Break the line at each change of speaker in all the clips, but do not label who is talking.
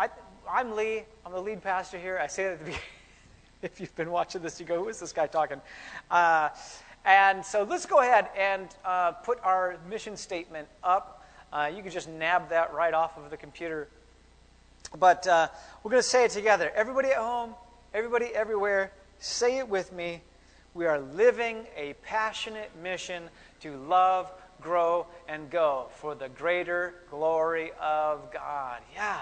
I, I'm Lee. I'm the lead pastor here. I say that at the beginning. if you've been watching this, you go, who is this guy talking? Uh, and so let's go ahead and uh, put our mission statement up. Uh, you can just nab that right off of the computer. But uh, we're going to say it together. Everybody at home, everybody everywhere, say it with me. We are living a passionate mission to love, grow, and go for the greater glory of God. Yeah.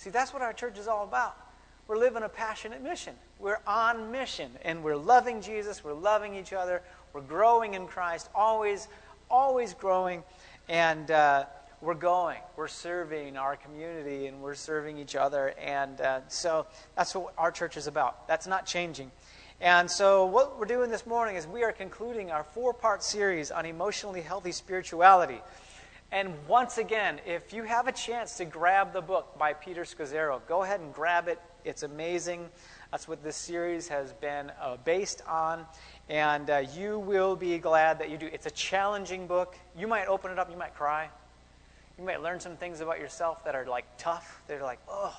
See, that's what our church is all about. We're living a passionate mission. We're on mission, and we're loving Jesus. We're loving each other. We're growing in Christ, always, always growing, and uh, we're going. We're serving our community, and we're serving each other. And uh, so that's what our church is about. That's not changing. And so, what we're doing this morning is we are concluding our four part series on emotionally healthy spirituality. And once again, if you have a chance to grab the book by Peter Scazzero, go ahead and grab it. It's amazing. That's what this series has been uh, based on. And uh, you will be glad that you do. It's a challenging book. You might open it up, you might cry. You might learn some things about yourself that are like tough. They're like, oh,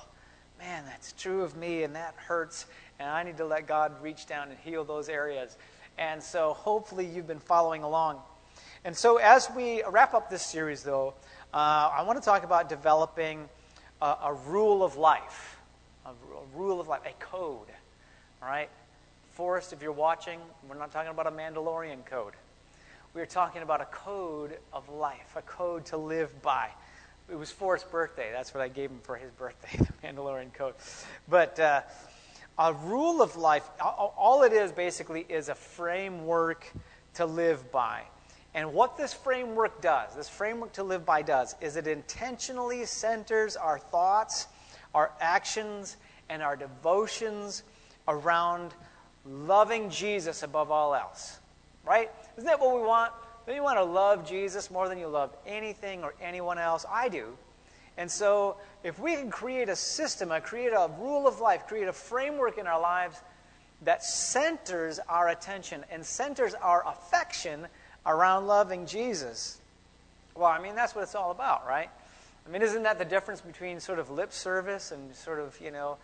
man, that's true of me, and that hurts and I need to let God reach down and heal those areas. And so hopefully you've been following along. And so as we wrap up this series, though, uh, I want to talk about developing a, a rule of life, a, a, rule of life, a code. All right? Forrest, if you're watching, we're not talking about a Mandalorian code. We're talking about a code of life, a code to live by. It was Forrest's birthday. That's what I gave him for his birthday, the Mandalorian code. But uh, a rule of life, all it is basically is a framework to live by. And what this framework does, this framework to live by does, is it intentionally centers our thoughts, our actions, and our devotions around loving Jesus above all else. Right? Isn't that what we want? Don't you want to love Jesus more than you love anything or anyone else? I do. And so, if we can create a system, a create a rule of life, create a framework in our lives that centers our attention and centers our affection around loving Jesus, well, I mean, that's what it's all about, right? I mean, isn't that the difference between sort of lip service and sort of, you know,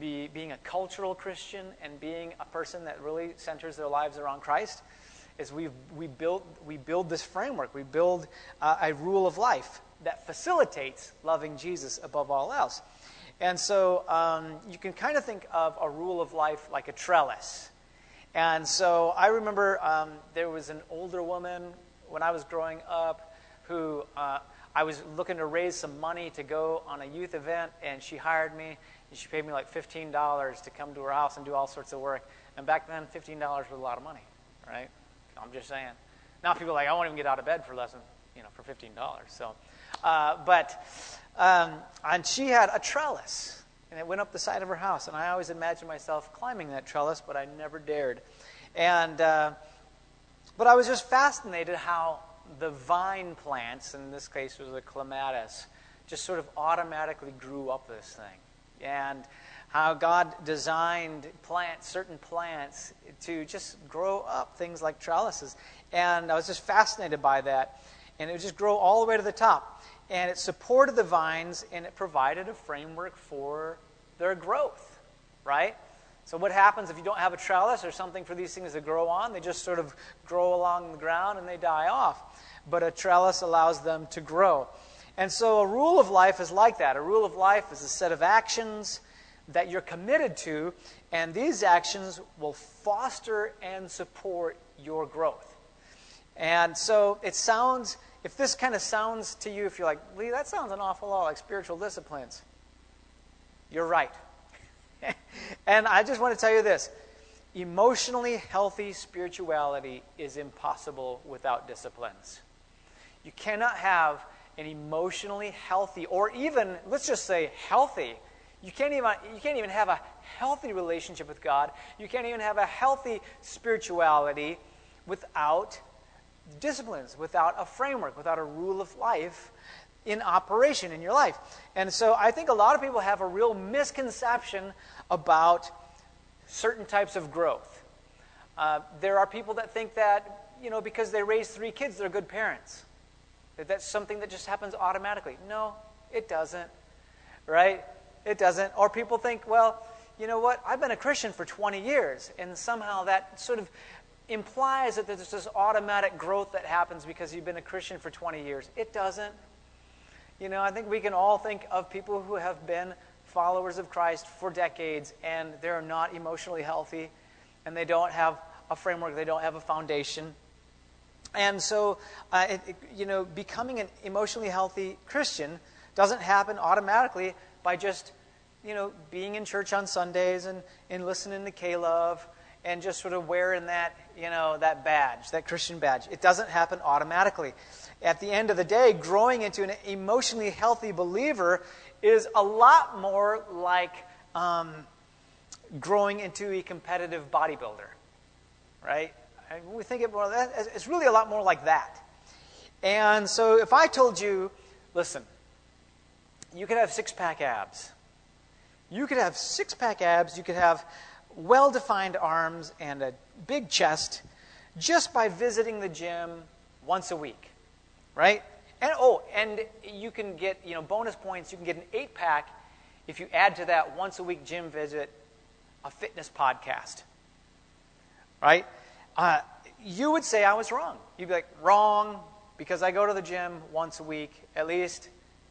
be, being a cultural Christian and being a person that really centers their lives around Christ? Is we we build we build this framework, we build uh, a rule of life that facilitates loving Jesus above all else. And so um, you can kind of think of a rule of life like a trellis. And so I remember um, there was an older woman when I was growing up who uh, I was looking to raise some money to go on a youth event, and she hired me, and she paid me like $15 to come to her house and do all sorts of work. And back then, $15 was a lot of money, right? I'm just saying. Now people are like, I won't even get out of bed for less than, you know, for $15. So uh, but, um, and she had a trellis, and it went up the side of her house. And I always imagined myself climbing that trellis, but I never dared. And, uh, but I was just fascinated how the vine plants, in this case was the clematis, just sort of automatically grew up this thing. And how God designed plants, certain plants, to just grow up things like trellises. And I was just fascinated by that. And it would just grow all the way to the top and it supported the vines and it provided a framework for their growth, right? So, what happens if you don't have a trellis or something for these things to grow on? They just sort of grow along the ground and they die off. But a trellis allows them to grow. And so, a rule of life is like that. A rule of life is a set of actions that you're committed to, and these actions will foster and support your growth. And so, it sounds if this kind of sounds to you, if you're like, Lee, that sounds an awful lot like spiritual disciplines, you're right. and I just want to tell you this emotionally healthy spirituality is impossible without disciplines. You cannot have an emotionally healthy, or even, let's just say, healthy. You can't, even, you can't even have a healthy relationship with God. You can't even have a healthy spirituality without disciplines, without a framework, without a rule of life in operation in your life. And so I think a lot of people have a real misconception about certain types of growth. Uh, there are people that think that, you know, because they raise three kids, they're good parents. That that's something that just happens automatically. No, it doesn't. Right? It doesn't. Or people think, well, you know what? I've been a Christian for 20 years, and somehow that sort of implies that there's this automatic growth that happens because you've been a Christian for 20 years. It doesn't. You know, I think we can all think of people who have been followers of Christ for decades and they're not emotionally healthy and they don't have a framework, they don't have a foundation. And so, uh, it, it, you know, becoming an emotionally healthy Christian doesn't happen automatically by just, you know, being in church on Sundays and, and listening to K-Love and just sort of wearing that, you know, that badge, that Christian badge. It doesn't happen automatically. At the end of the day, growing into an emotionally healthy believer is a lot more like um, growing into a competitive bodybuilder, right? we think it more it's really a lot more like that. And so if I told you, listen, you could have six pack abs. You could have six pack abs, you could have well defined arms and a big chest just by visiting the gym once a week, right? And oh, and you can get, you know, bonus points. You can get an eight pack if you add to that once a week gym visit a fitness podcast, right? Uh, you would say I was wrong. You'd be like, wrong, because I go to the gym once a week at least,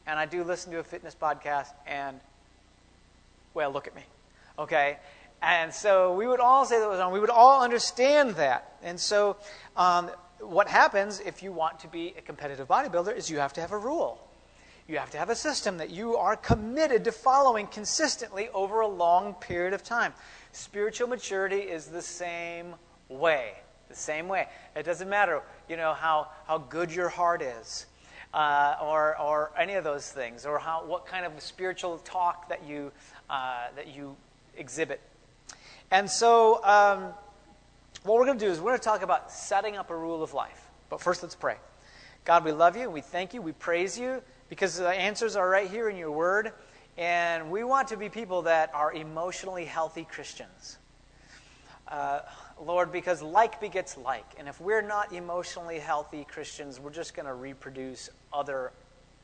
and I do listen to a fitness podcast, and, well, look at me. Okay? And so we would all say that was wrong. We would all understand that. And so um, what happens if you want to be a competitive bodybuilder is you have to have a rule. You have to have a system that you are committed to following consistently over a long period of time. Spiritual maturity is the same way. The same way. It doesn't matter, you know, how, how good your heart is. Uh, or, or any of those things, or how, what kind of spiritual talk that you, uh, that you exhibit. And so, um, what we're going to do is we're going to talk about setting up a rule of life. But first, let's pray. God, we love you, we thank you, we praise you, because the answers are right here in your word. And we want to be people that are emotionally healthy Christians. Uh, Lord, because like begets like. And if we're not emotionally healthy Christians, we're just going to reproduce other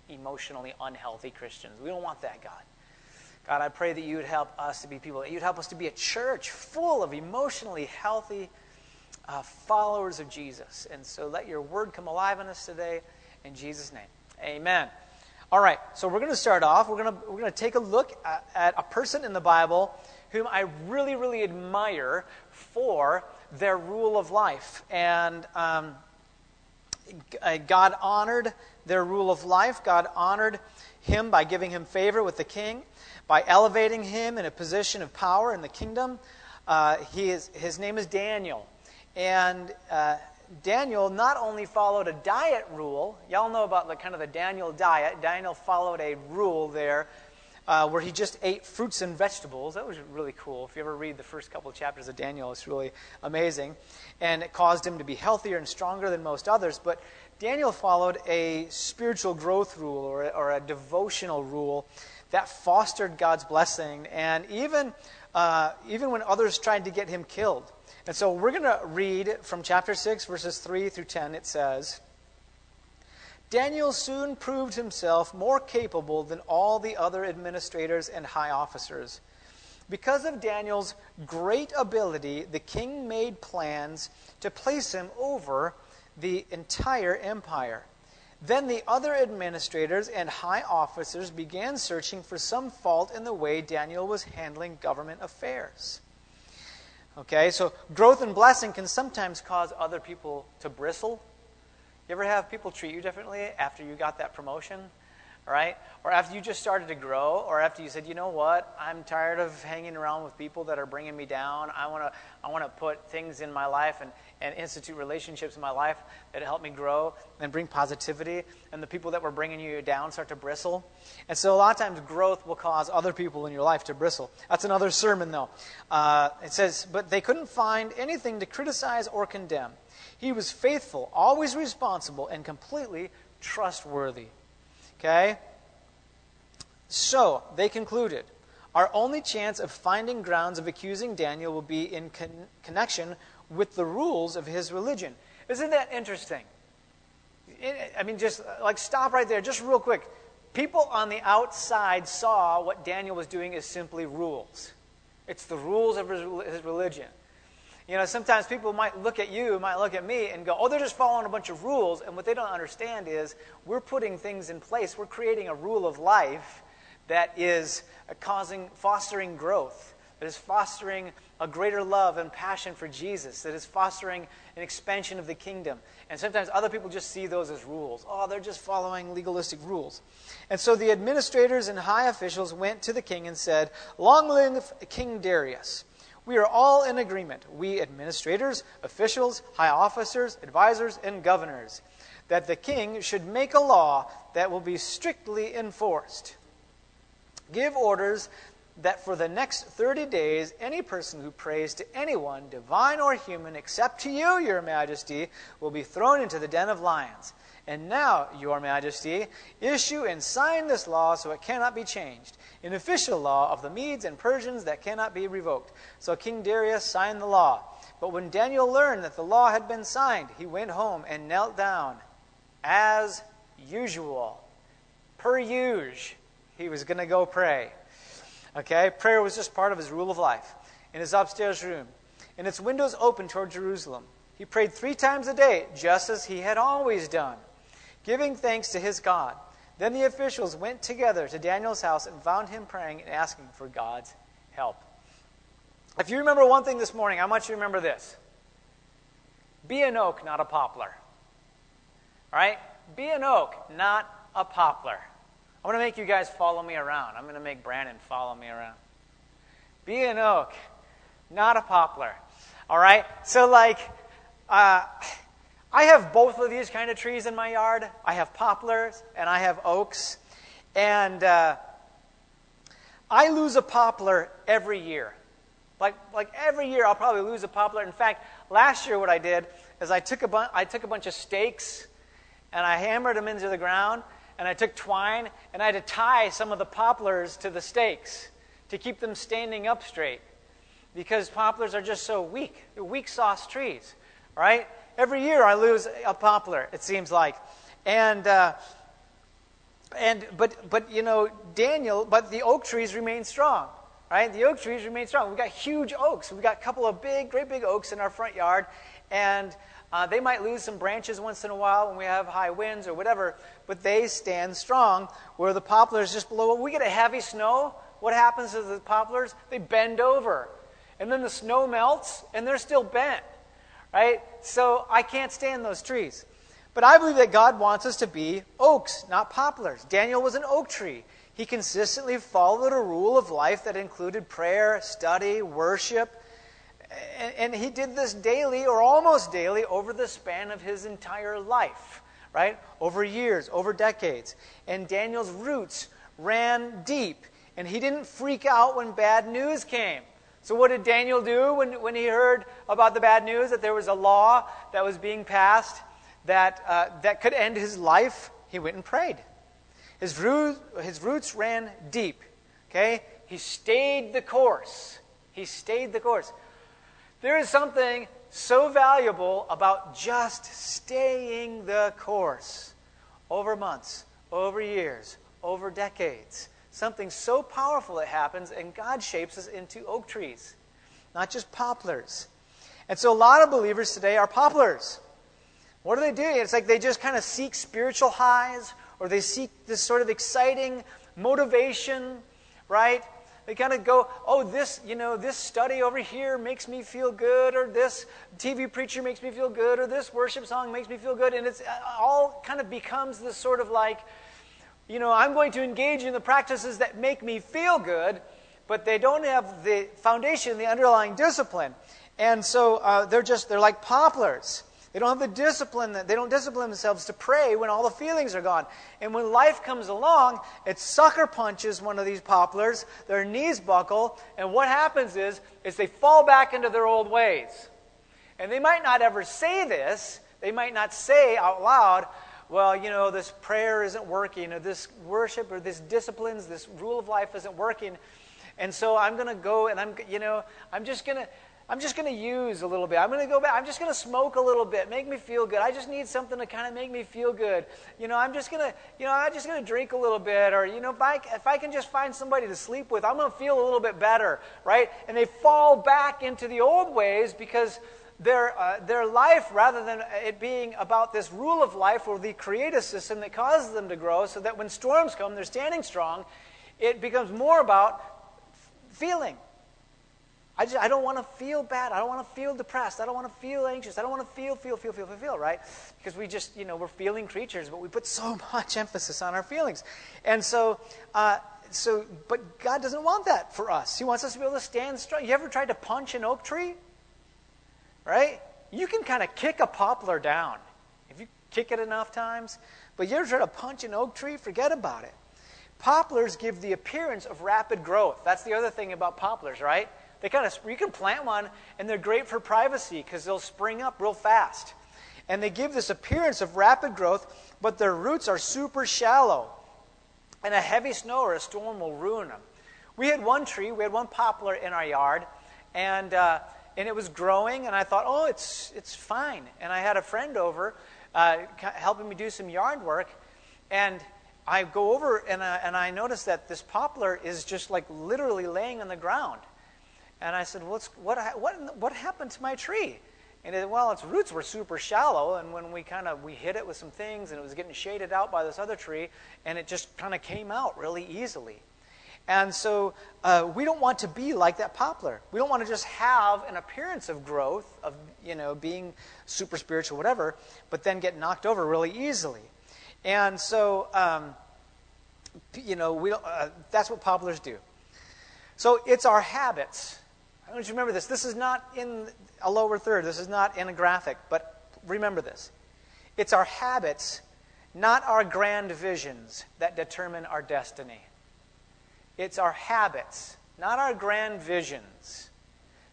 emotionally unhealthy Christians. We don't want that, God. God, I pray that you would help us to be people, you'd help us to be a church full of emotionally healthy uh, followers of Jesus. And so let your word come alive in us today. In Jesus' name, amen. All right, so we're going to start off. We're going to, we're going to take a look at, at a person in the Bible whom I really, really admire for their rule of life. And um, God honored their rule of life. God honored him by giving him favor with the king by elevating him in a position of power in the kingdom. Uh, he is, his name is Daniel. And uh, Daniel not only followed a diet rule, y'all know about the kind of the Daniel diet. Daniel followed a rule there uh, where he just ate fruits and vegetables. That was really cool. If you ever read the first couple of chapters of Daniel, it's really amazing. And it caused him to be healthier and stronger than most others. But Daniel followed a spiritual growth rule or a, or a devotional rule that fostered God's blessing, and even, uh, even when others tried to get him killed. And so we're going to read from chapter 6, verses 3 through 10. It says Daniel soon proved himself more capable than all the other administrators and high officers. Because of Daniel's great ability, the king made plans to place him over the entire empire. Then the other administrators and high officers began searching for some fault in the way Daniel was handling government affairs. Okay, so growth and blessing can sometimes cause other people to bristle. You ever have people treat you differently after you got that promotion? right? Or after you just started to grow, or after you said, you know what, I'm tired of hanging around with people that are bringing me down. I want to I wanna put things in my life and, and institute relationships in my life that help me grow and bring positivity. And the people that were bringing you down start to bristle. And so a lot of times growth will cause other people in your life to bristle. That's another sermon, though. Uh, it says, but they couldn't find anything to criticize or condemn. He was faithful, always responsible, and completely trustworthy. Okay? So, they concluded our only chance of finding grounds of accusing Daniel will be in con- connection with the rules of his religion. Isn't that interesting? I mean, just like stop right there, just real quick. people on the outside saw what Daniel was doing is simply rules. It's the rules of his religion. You know, sometimes people might look at you, might look at me, and go, oh, they're just following a bunch of rules. And what they don't understand is we're putting things in place. We're creating a rule of life that is uh, causing, fostering growth, that is fostering a greater love and passion for Jesus, that is fostering an expansion of the kingdom. And sometimes other people just see those as rules. Oh, they're just following legalistic rules. And so the administrators and high officials went to the king and said, Long live King Darius. We are all in agreement, we administrators, officials, high officers, advisors, and governors, that the king should make a law that will be strictly enforced. Give orders that for the next 30 days, any person who prays to anyone, divine or human, except to you, your majesty, will be thrown into the den of lions. And now, your majesty, issue and sign this law so it cannot be changed, an official law of the Medes and Persians that cannot be revoked. So King Darius signed the law. But when Daniel learned that the law had been signed, he went home and knelt down as usual. Per usual, he was going to go pray. Okay? Prayer was just part of his rule of life. In his upstairs room, and its windows open toward Jerusalem. He prayed three times a day, just as he had always done, giving thanks to his God. Then the officials went together to Daniel's house and found him praying and asking for God's help. If you remember one thing this morning, I want you to remember this be an oak, not a poplar. All right? Be an oak, not a poplar. I want to make you guys follow me around. I'm going to make Brandon follow me around. Be an oak, not a poplar. All right? So, like, uh, I have both of these kind of trees in my yard. I have poplars and I have oaks. And uh, I lose a poplar every year. Like, like every year, I'll probably lose a poplar. In fact, last year, what I did is I took a, bu- I took a bunch of stakes and I hammered them into the ground and I took twine and I had to tie some of the poplars to the stakes to keep them standing up straight because poplars are just so weak. They're weak sauce trees, right? Every year I lose a poplar, it seems like. And, uh, and but, but, you know, Daniel, but the oak trees remain strong, right? The oak trees remain strong. We've got huge oaks. We've got a couple of big, great big oaks in our front yard. And uh, they might lose some branches once in a while when we have high winds or whatever, but they stand strong. Where the poplars just below, when we get a heavy snow, what happens to the poplars? They bend over. And then the snow melts and they're still bent. Right? So I can't stand those trees. But I believe that God wants us to be oaks, not poplars. Daniel was an oak tree. He consistently followed a rule of life that included prayer, study, worship, and, he did this daily or almost daily over the span of his entire life, right? Over years, over decades. And Daniel's roots ran deep, and he didn't freak out when bad news came. So, what did Daniel do when, when he heard about the bad news that there was a law that was being passed that, uh, that could end his life? He went and prayed. His, root, his roots ran deep. Okay? He stayed the course. He stayed the course. There is something so valuable about just staying the course over months, over years, over decades. Something so powerful that happens, and God shapes us into oak trees, not just poplars. And so a lot of believers today are poplars. What are they doing? It's like they just kind of seek spiritual highs, or they seek this sort of exciting motivation, right? They kind of go, oh, this, you know, this study over here makes me feel good, or this TV preacher makes me feel good, or this worship song makes me feel good. And it's uh, all kind of becomes this sort of like, you know, I'm going to engage in the practices that make me feel good, but they don't have the foundation, the underlying discipline. And so uh, they're just, they're like poplars. They don't have the discipline, that they don't discipline themselves to pray when all the feelings are gone. And when life comes along, it sucker punches one of these poplars, their knees buckle, and what happens is, is they fall back into their old ways. And they might not ever say this, they might not say out loud, well, you know, this prayer isn't working, or this worship, or this disciplines, this rule of life isn't working. And so I'm going to go and I'm, you know, I'm just going to I'm just going to use a little bit. I'm going to go back. I'm just going to smoke a little bit. Make me feel good. I just need something to kind of make me feel good. You know, I'm just going to, you know, I'm just going to drink a little bit. Or, you know, if I, if I can just find somebody to sleep with, I'm going to feel a little bit better, right? And they fall back into the old ways because their, uh, their life, rather than it being about this rule of life or the creative system that causes them to grow so that when storms come, they're standing strong, it becomes more about feeling I, just, I don't want to feel bad. I don't want to feel depressed. I don't want to feel anxious. I don't want to feel, feel, feel, feel, feel, feel, right? Because we just, you know, we're feeling creatures, but we put so much emphasis on our feelings. And so, uh, so, but God doesn't want that for us. He wants us to be able to stand strong. You ever tried to punch an oak tree? Right? You can kind of kick a poplar down if you kick it enough times. But you ever try to punch an oak tree? Forget about it. Poplars give the appearance of rapid growth. That's the other thing about poplars, right? They kind of you can plant one, and they're great for privacy because they'll spring up real fast, and they give this appearance of rapid growth, but their roots are super shallow, and a heavy snow or a storm will ruin them. We had one tree, we had one poplar in our yard, and uh, and it was growing, and I thought, oh, it's it's fine. And I had a friend over, uh, helping me do some yard work, and I go over and, uh, and I notice that this poplar is just like literally laying on the ground. And I said, what, what, what happened to my tree? And it, well, its roots were super shallow, and when we kind of we hit it with some things, and it was getting shaded out by this other tree, and it just kind of came out really easily. And so uh, we don't want to be like that poplar. We don't want to just have an appearance of growth, of you know being super spiritual, whatever, but then get knocked over really easily. And so um, you know we uh, that's what poplars do. So it's our habits I want you to remember this. This is not in a lower third, this is not in a graphic, but remember this. It's our habits, not our grand visions, that determine our destiny. It's our habits, not our grand visions,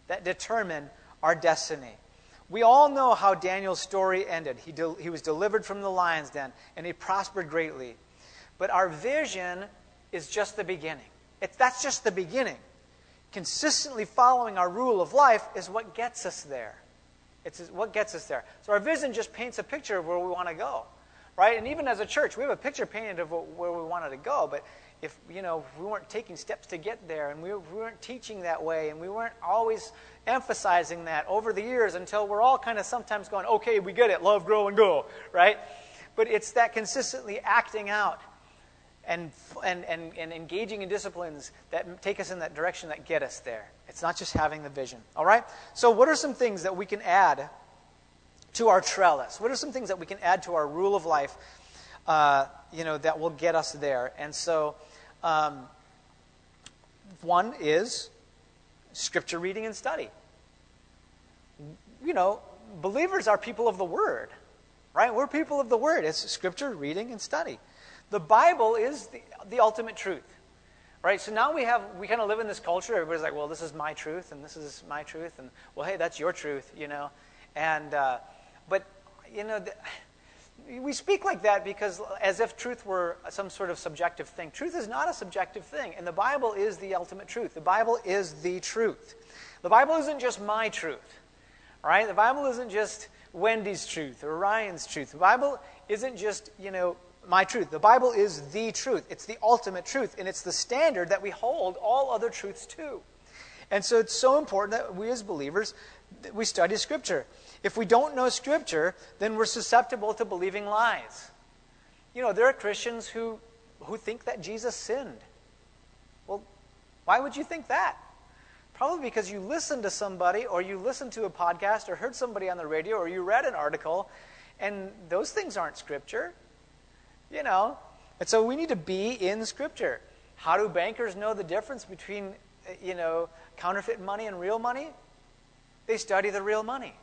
that determine our destiny. We all know how Daniel's story ended. He, de- he was delivered from the lion's den, and he prospered greatly. But our vision is just the beginning. It's, that's just the beginning consistently following our rule of life is what gets us there. It's what gets us there. So our vision just paints a picture of where we want to go, right? And even as a church, we have a picture painted of where we wanted to go. But if you know we weren't taking steps to get there, and we, we weren't teaching that way, and we weren't always emphasizing that over the years until we're all kind of sometimes going, okay, we get it, love, grow, and go, right? But it's that consistently acting out and, and, and, and engaging in disciplines that take us in that direction that get us there. It's not just having the vision. All right? So, what are some things that we can add to our trellis? What are some things that we can add to our rule of life, uh, you know, that will get us there? And so, um, one is scripture reading and study. You know, believers are people of the Word, right? We're people of the Word. It's scripture reading and study. The Bible is the, the ultimate truth. Right? So now we have we kind of live in this culture. Everybody's like, well, this is my truth, and this is my truth, and well, hey, that's your truth, you know. And uh, but you know, the, we speak like that because as if truth were some sort of subjective thing. Truth is not a subjective thing, and the Bible is the ultimate truth. The Bible is the truth. The Bible isn't just my truth, right? The Bible isn't just Wendy's truth or Ryan's truth. The Bible isn't just you know my truth. The Bible is the truth. It's the ultimate truth, and it's the standard that we hold all other truths to. And so it's so important that we as believers we study scripture. If we don't know scripture, then we're susceptible to believing lies. You know, there are Christians who who think that Jesus sinned. Well, why would you think that? Probably because you listened to somebody or you listened to a podcast or heard somebody on the radio or you read an article and those things aren't scripture. You know. And so we need to be in Scripture. How do bankers know the difference between, you know, counterfeit money and real money? They study the real money,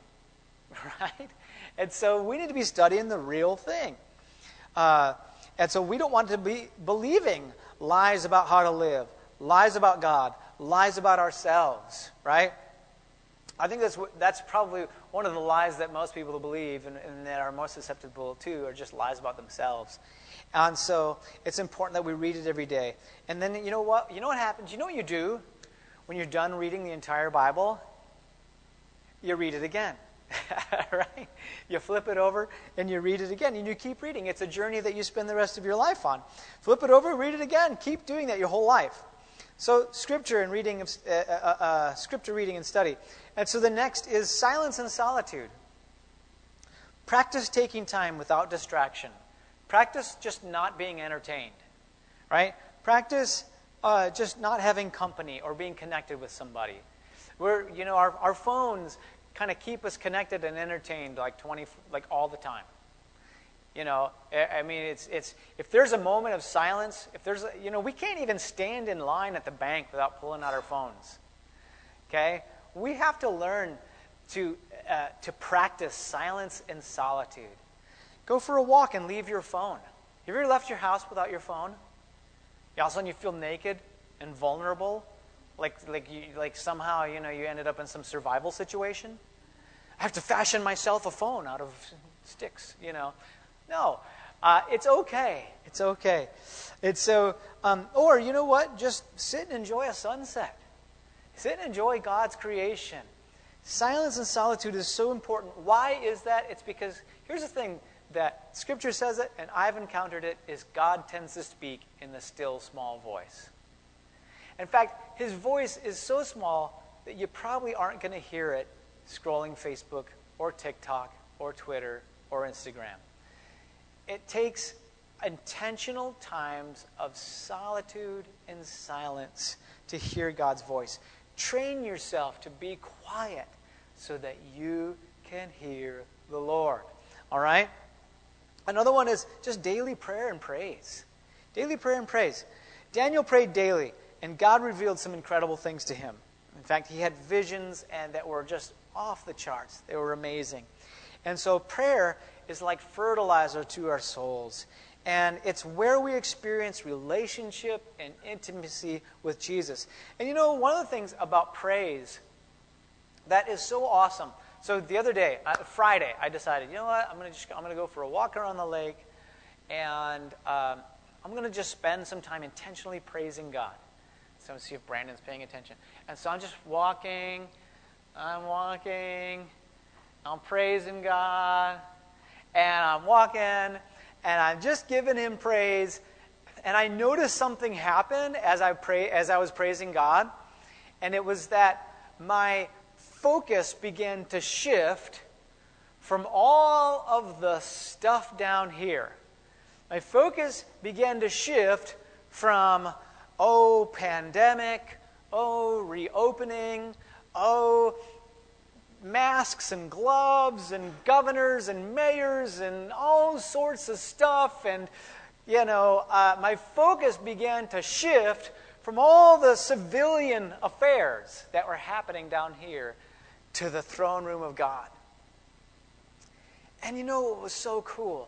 right? And so we need to be studying the real thing. Uh, and so we don't want to be believing lies about how to live, lies about God, lies about ourselves, right? I think that's, that's probably one of the lies that most people believe and, and that are most susceptible to are just lies about themselves. And so it's important that we read it every day. And then you know what? You know what happens? You know what you do when you're done reading the entire Bible? you read it again. right? You flip it over and you read it again, and you keep reading. It's a journey that you spend the rest of your life on. Flip it over, read it again. Keep doing that your whole life. So, scripture and reading, uh, uh, uh, uh, scripture reading and study. And so the next is silence and solitude. Practice taking time without distraction. Practice just not being entertained, right? Practice uh, just not having company or being connected with somebody. We're, you know, our, our phones kind of keep us connected and entertained like 20, like all the time. You know, I mean, it's, it's, if there's a moment of silence, if there's, a, you know, we can't even stand in line at the bank without pulling out our phones. Okay? We have to learn to, uh, to practice silence and solitude. Go for a walk and leave your phone. Have you ever left your house without your phone? All of a sudden you feel naked and vulnerable, like, like, you, like somehow you, know, you ended up in some survival situation. I have to fashion myself a phone out of sticks, you know. No, uh, it's okay. It's okay. It's so, um, or you know what? Just sit and enjoy a sunset. Sit and enjoy God's creation. Silence and solitude is so important. Why is that? It's because here's the thing that Scripture says it, and I've encountered it, is God tends to speak in the still small voice. In fact, his voice is so small that you probably aren't going to hear it scrolling Facebook or TikTok or Twitter or Instagram. It takes intentional times of solitude and silence to hear God's voice. Train yourself to be quiet so that you can hear the Lord. All right? Another one is just daily prayer and praise. Daily prayer and praise. Daniel prayed daily, and God revealed some incredible things to him. In fact, he had visions and that were just off the charts. They were amazing. And so prayer is like fertilizer to our souls. And it's where we experience relationship and intimacy with Jesus. And you know, one of the things about praise that is so awesome so the other day, uh, Friday, I decided, you know what? I'm to just I'm to go for a walk around the lake, and um, I'm to just spend some time intentionally praising God. So I'm see if Brandon's paying attention. And so I'm just walking. I'm walking. I'm praising God, and I'm walking, and I'm just giving Him praise. And I noticed something happen as I pray as I was praising God, and it was that my focus began to shift from all of the stuff down here. My focus began to shift from, oh, pandemic, oh, reopening, oh, masks and gloves and governors and mayors and all sorts of stuff. And, you know, uh, my focus began to shift from all the civilian affairs that were happening down here to the throne room of God. And you know what was so cool?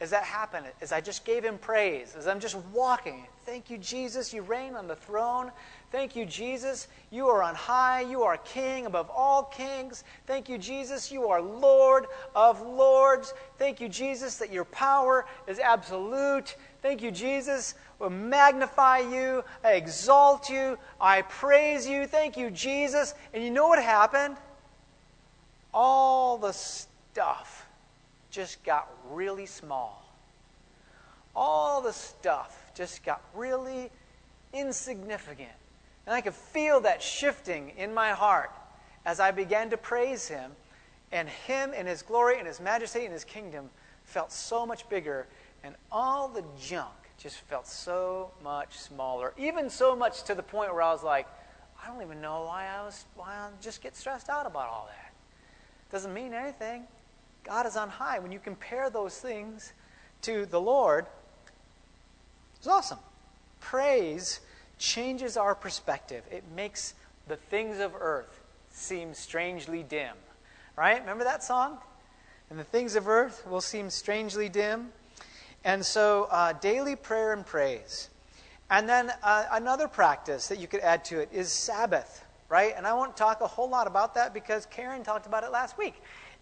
As that happened, as I just gave him praise, as I'm just walking, thank you, Jesus, you reign on the throne. Thank you, Jesus, you are on high. You are king above all kings. Thank you, Jesus, you are Lord of lords. Thank you, Jesus, that your power is absolute. Thank you, Jesus. I magnify you. I exalt you. I praise you. Thank you, Jesus. And you know what happened? all the stuff just got really small. All the stuff just got really insignificant. And I could feel that shifting in my heart as I began to praise Him. And Him and His glory and His majesty and His kingdom felt so much bigger. And all the junk just felt so much smaller. Even so much to the point where I was like, I don't even know why I was why I just get stressed out about all that doesn't mean anything. God is on high. When you compare those things to the Lord, it's awesome. Praise changes our perspective, it makes the things of earth seem strangely dim. Right? Remember that song? And the things of earth will seem strangely dim. And so, uh, daily prayer and praise. And then uh, another practice that you could add to it is Sabbath right? And I won't talk a whole lot about that because Karen talked about it last week.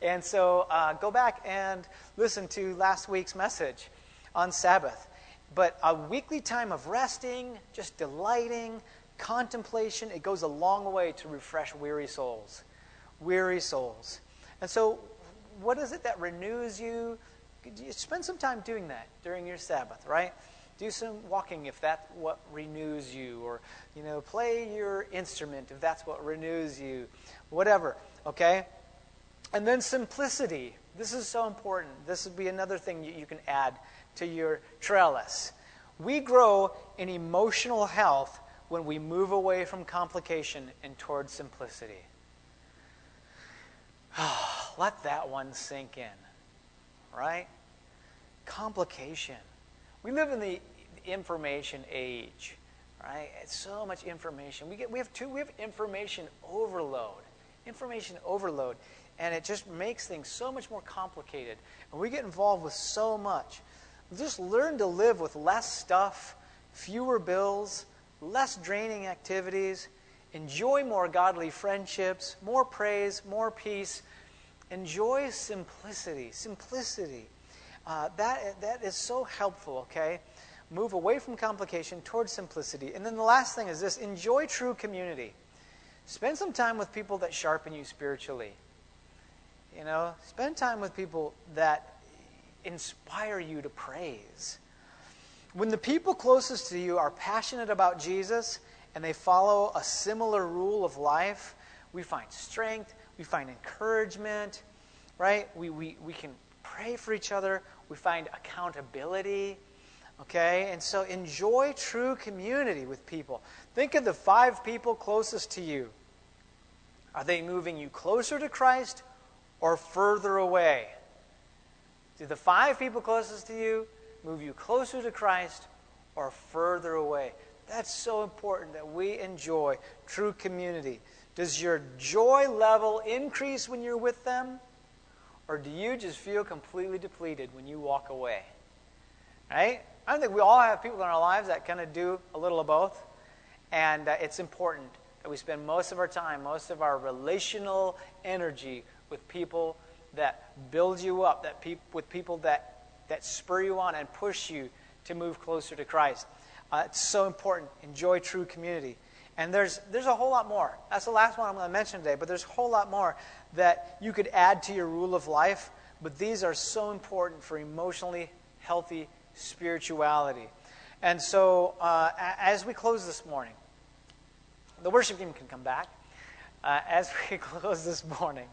And so uh, go back and listen to last week's message on Sabbath. But a weekly time of resting, just delighting, contemplation, it goes a long way to refresh weary souls. weary souls. And so, what is it that renews you? you spend some time doing that during your Sabbath, right? Do some walking if that's what renews you, or you know, play your instrument if that's what renews you, whatever. Okay, and then simplicity. This is so important. This would be another thing you, you can add to your trellis. We grow in emotional health when we move away from complication and towards simplicity. Let that one sink in, right? Complication. We live in the information age, right? It's so much information. We get we have two we have information overload. Information overload and it just makes things so much more complicated. And we get involved with so much. Just learn to live with less stuff, fewer bills, less draining activities, enjoy more godly friendships, more praise, more peace. Enjoy simplicity. Simplicity. Uh, that, that is so helpful, okay? Move away from complication towards simplicity. And then the last thing is this enjoy true community. Spend some time with people that sharpen you spiritually. You know, spend time with people that inspire you to praise. When the people closest to you are passionate about Jesus and they follow a similar rule of life, we find strength, we find encouragement, right? We, we, we can pray for each other, we find accountability. Okay? And so enjoy true community with people. Think of the five people closest to you. Are they moving you closer to Christ or further away? Do the five people closest to you move you closer to Christ or further away? That's so important that we enjoy true community. Does your joy level increase when you're with them? Or do you just feel completely depleted when you walk away? Right? I think we all have people in our lives that kind of do a little of both. And uh, it's important that we spend most of our time, most of our relational energy with people that build you up, that pe- with people that, that spur you on and push you to move closer to Christ. Uh, it's so important. Enjoy true community. And there's, there's a whole lot more. That's the last one I'm going to mention today, but there's a whole lot more that you could add to your rule of life. But these are so important for emotionally healthy spirituality. And so, uh, as we close this morning, the worship team can come back. Uh, as we close this morning,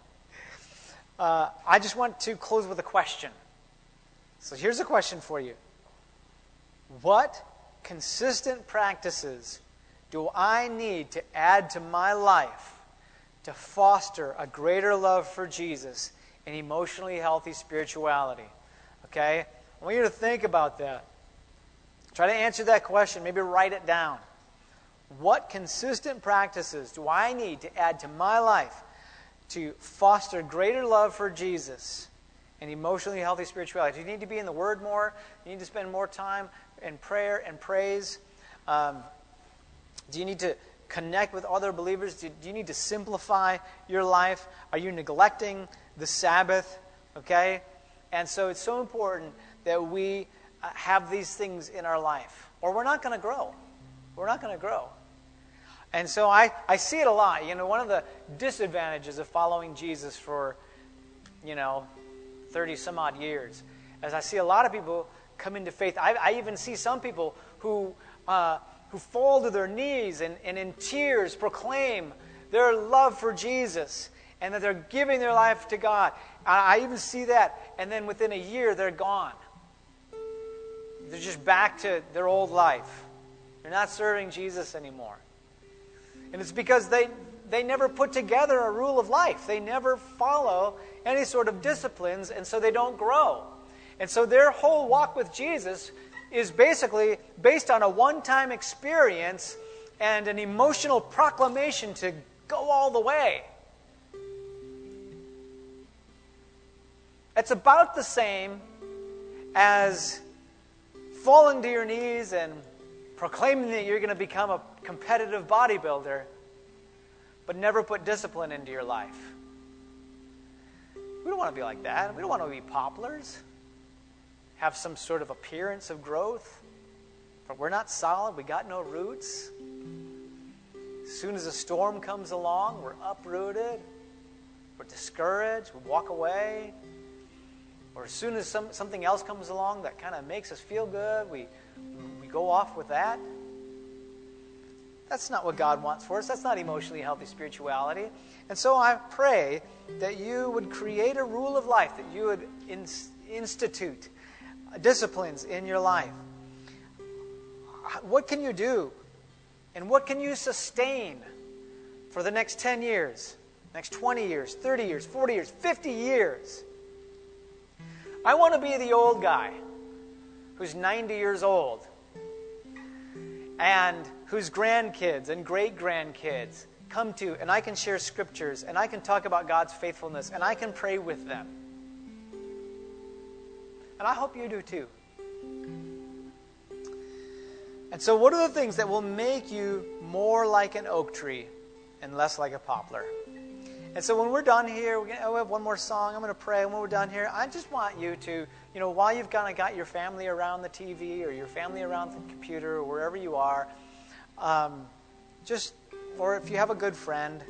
uh, I just want to close with a question. So here's a question for you What consistent practices do I need to add to my life to foster a greater love for Jesus and emotionally healthy spirituality? Okay? I want you to think about that. Try to answer that question. Maybe write it down. What consistent practices do I need to add to my life to foster greater love for Jesus and emotionally healthy spirituality. Do you need to be in the Word more? You need to spend more time in prayer and praise? Um, do you need to connect with other believers? Do, do you need to simplify your life? Are you neglecting the Sabbath? Okay? And so it's so important that we uh, have these things in our life, or we're not going to grow. We're not going to grow. And so I, I see it a lot. You know, one of the disadvantages of following Jesus for, you know, 30 some odd years, as I see a lot of people come into faith. I, I even see some people who, uh, who fall to their knees and, and in tears proclaim their love for Jesus and that they're giving their life to God. I, I even see that, and then within a year, they're gone. They're just back to their old life. They're not serving Jesus anymore. And it's because they, they never put together a rule of life. They never follow any sort of disciplines, and so they don't grow. And so their whole walk with Jesus is basically based on a one time experience and an emotional proclamation to go all the way. It's about the same as falling to your knees and proclaiming that you're going to become a competitive bodybuilder, but never put discipline into your life. We don't want to be like that. We don't want to be poplars, have some sort of appearance of growth, but we're not solid. We got no roots. As soon as a storm comes along, we're uprooted. we're discouraged, we walk away, or as soon as some, something else comes along that kind of makes us feel good, we, go off with that. That's not what God wants for us. That's not emotionally healthy spirituality. And so I pray that you would create a rule of life, that you would in, institute disciplines in your life. What can you do? And what can you sustain for the next 10 years, next 20 years, 30 years, 40 years, 50 years? I want to be the old guy who's 90 years old and whose grandkids and great grandkids come to, and I can share scriptures, and I can talk about God's faithfulness, and I can pray with them. And I hope you do too. And so, what are the things that will make you more like an oak tree and less like a poplar? And so, when we're done here, we're gonna, we have one more song. I'm going to pray. And when we're done here, I just want you to, you know, while you've kind of got your family around the TV or your family around the computer or wherever you are, um, just, or if you have a good friend,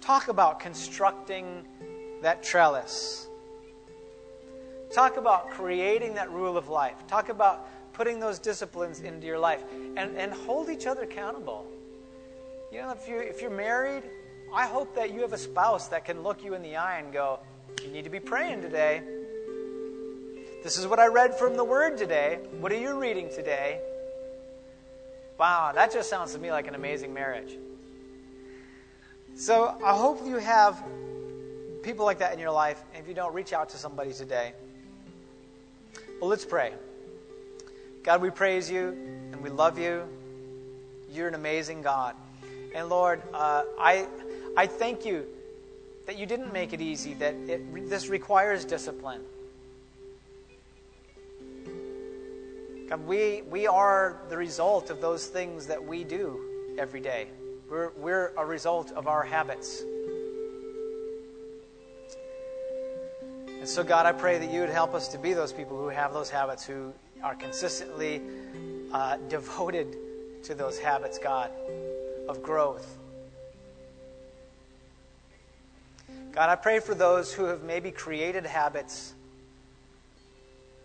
talk about constructing that trellis. Talk about creating that rule of life. Talk about putting those disciplines into your life and, and hold each other accountable. You know, if, you, if you're married, I hope that you have a spouse that can look you in the eye and go, You need to be praying today. This is what I read from the Word today. What are you reading today? Wow, that just sounds to me like an amazing marriage. So I hope you have people like that in your life. And if you don't, reach out to somebody today. Well, let's pray. God, we praise you and we love you. You're an amazing God. And Lord, uh, I, I thank you that you didn't make it easy, that it, this requires discipline. God, we, we are the result of those things that we do every day. We're, we're a result of our habits. And so, God, I pray that you would help us to be those people who have those habits, who are consistently uh, devoted to those habits, God, of growth. God, I pray for those who have maybe created habits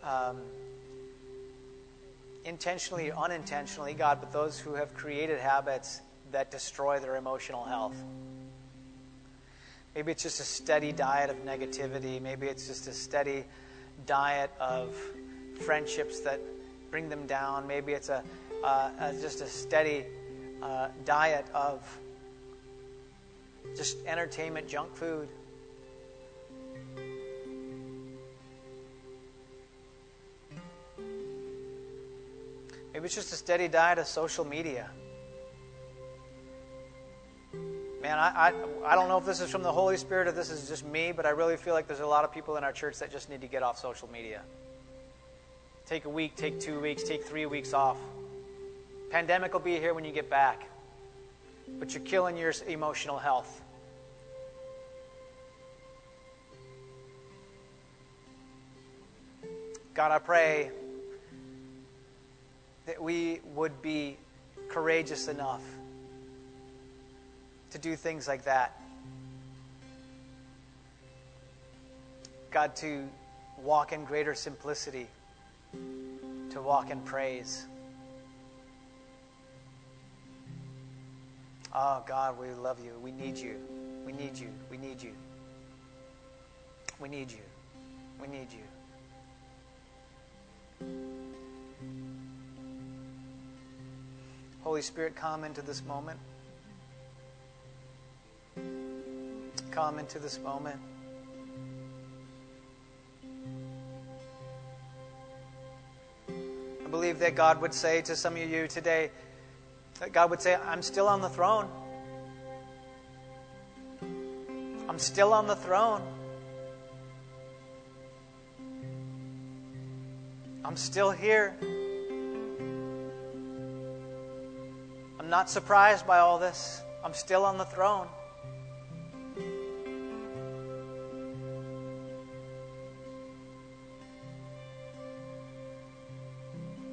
um, intentionally or unintentionally, God, but those who have created habits that destroy their emotional health. Maybe it's just a steady diet of negativity. Maybe it's just a steady diet of friendships that bring them down. Maybe it's a, uh, a just a steady uh, diet of just entertainment, junk food. Maybe it's just a steady diet of social media. Man, I, I, I don't know if this is from the Holy Spirit or this is just me, but I really feel like there's a lot of people in our church that just need to get off social media. Take a week, take two weeks, take three weeks off. Pandemic will be here when you get back, but you're killing your emotional health. God, I pray that we would be courageous enough to do things like that. God, to walk in greater simplicity, to walk in praise. Oh, God, we love you. We need you. We need you. We need you. We need you. We need you. Holy Spirit, come into this moment. Come into this moment. I believe that God would say to some of you today, that God would say, I'm still on the throne. I'm still on the throne. I'm still here. I'm not surprised by all this. I'm still on the throne.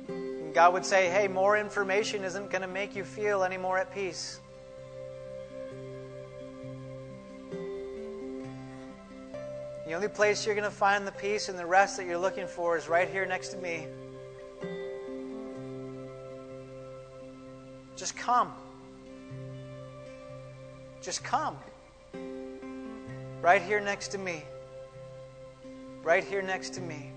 And God would say, hey, more information isn't going to make you feel any more at peace. The only place you're going to find the peace and the rest that you're looking for is right here next to me. Come. Just come. Right here next to me. Right here next to me.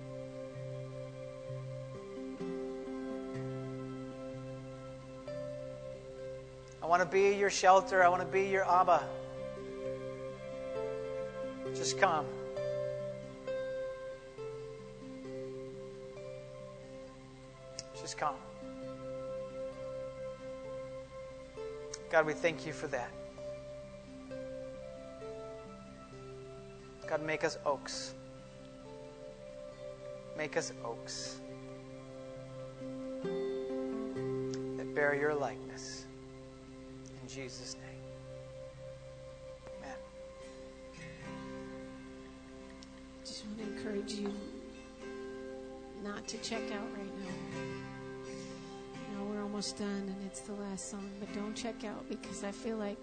I want to be your shelter. I want to be your Abba. Just come. Just come. God, we thank you for that. God, make us oaks. Make us oaks that bear your likeness. In Jesus' name. Amen.
I just want to encourage you not to check out right almost done and it's the last song, but don't check out because I feel like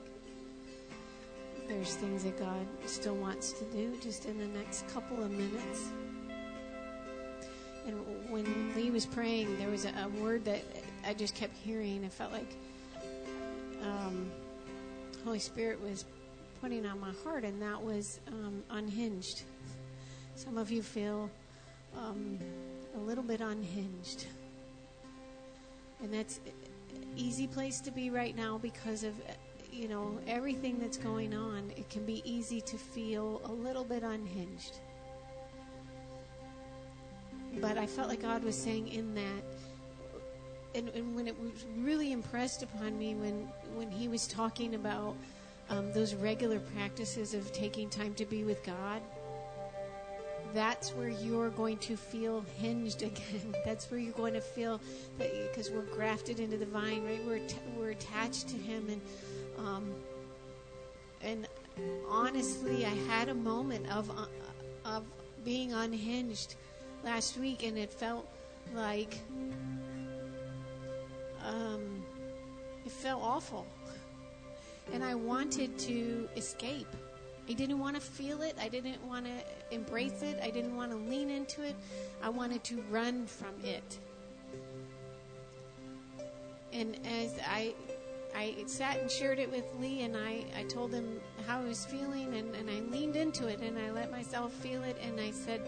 there's things that God still wants to do just in the next couple of minutes. And when Lee was praying, there was a, a word that I just kept hearing. I felt like um, Holy Spirit was putting on my heart, and that was um, unhinged. Some of you feel um, a little bit unhinged. And that's an easy place to be right now because of you know everything that's going on. It can be easy to feel a little bit unhinged. But I felt like God was saying in that and, and when it was really impressed upon me when when he was talking about um, those regular practices of taking time to be with God that's where you're going to feel hinged again. That's where you're going to feel that because we're grafted into the vine, right? We're t- we're attached to Him, and um, and honestly, I had a moment of uh, of being unhinged last week, and it felt like um, it felt awful, and I wanted to escape. I didn't want to feel it. I didn't want to embrace it. I didn't want to lean into it. I wanted to run from it. And as I I sat and shared it with Lee and I, I told him how I was feeling and, and I leaned into it and I let myself feel it and I said,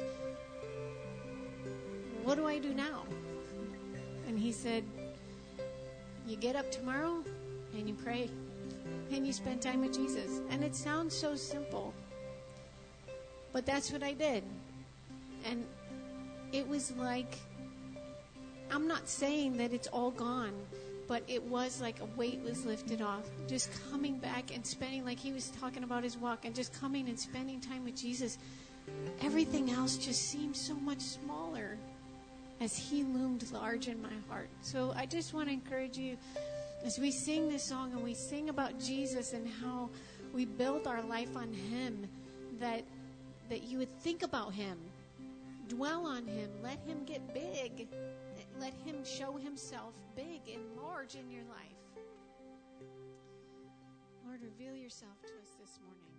What do I do now? And he said, You get up tomorrow and you pray and you spend time with Jesus. And it sounds so simple, but that's what I did. And it was like, I'm not saying that it's all gone, but it was like a weight was lifted off. Just coming back and spending, like he was talking about his walk, and just coming and spending time with Jesus. Everything else just seemed so much smaller as he loomed large in my heart. So I just want to encourage you as we sing this song and we sing about Jesus and how we build our life on him that that you would think about him dwell on him let him get big let him show himself big and large in your life. Lord reveal yourself to us this morning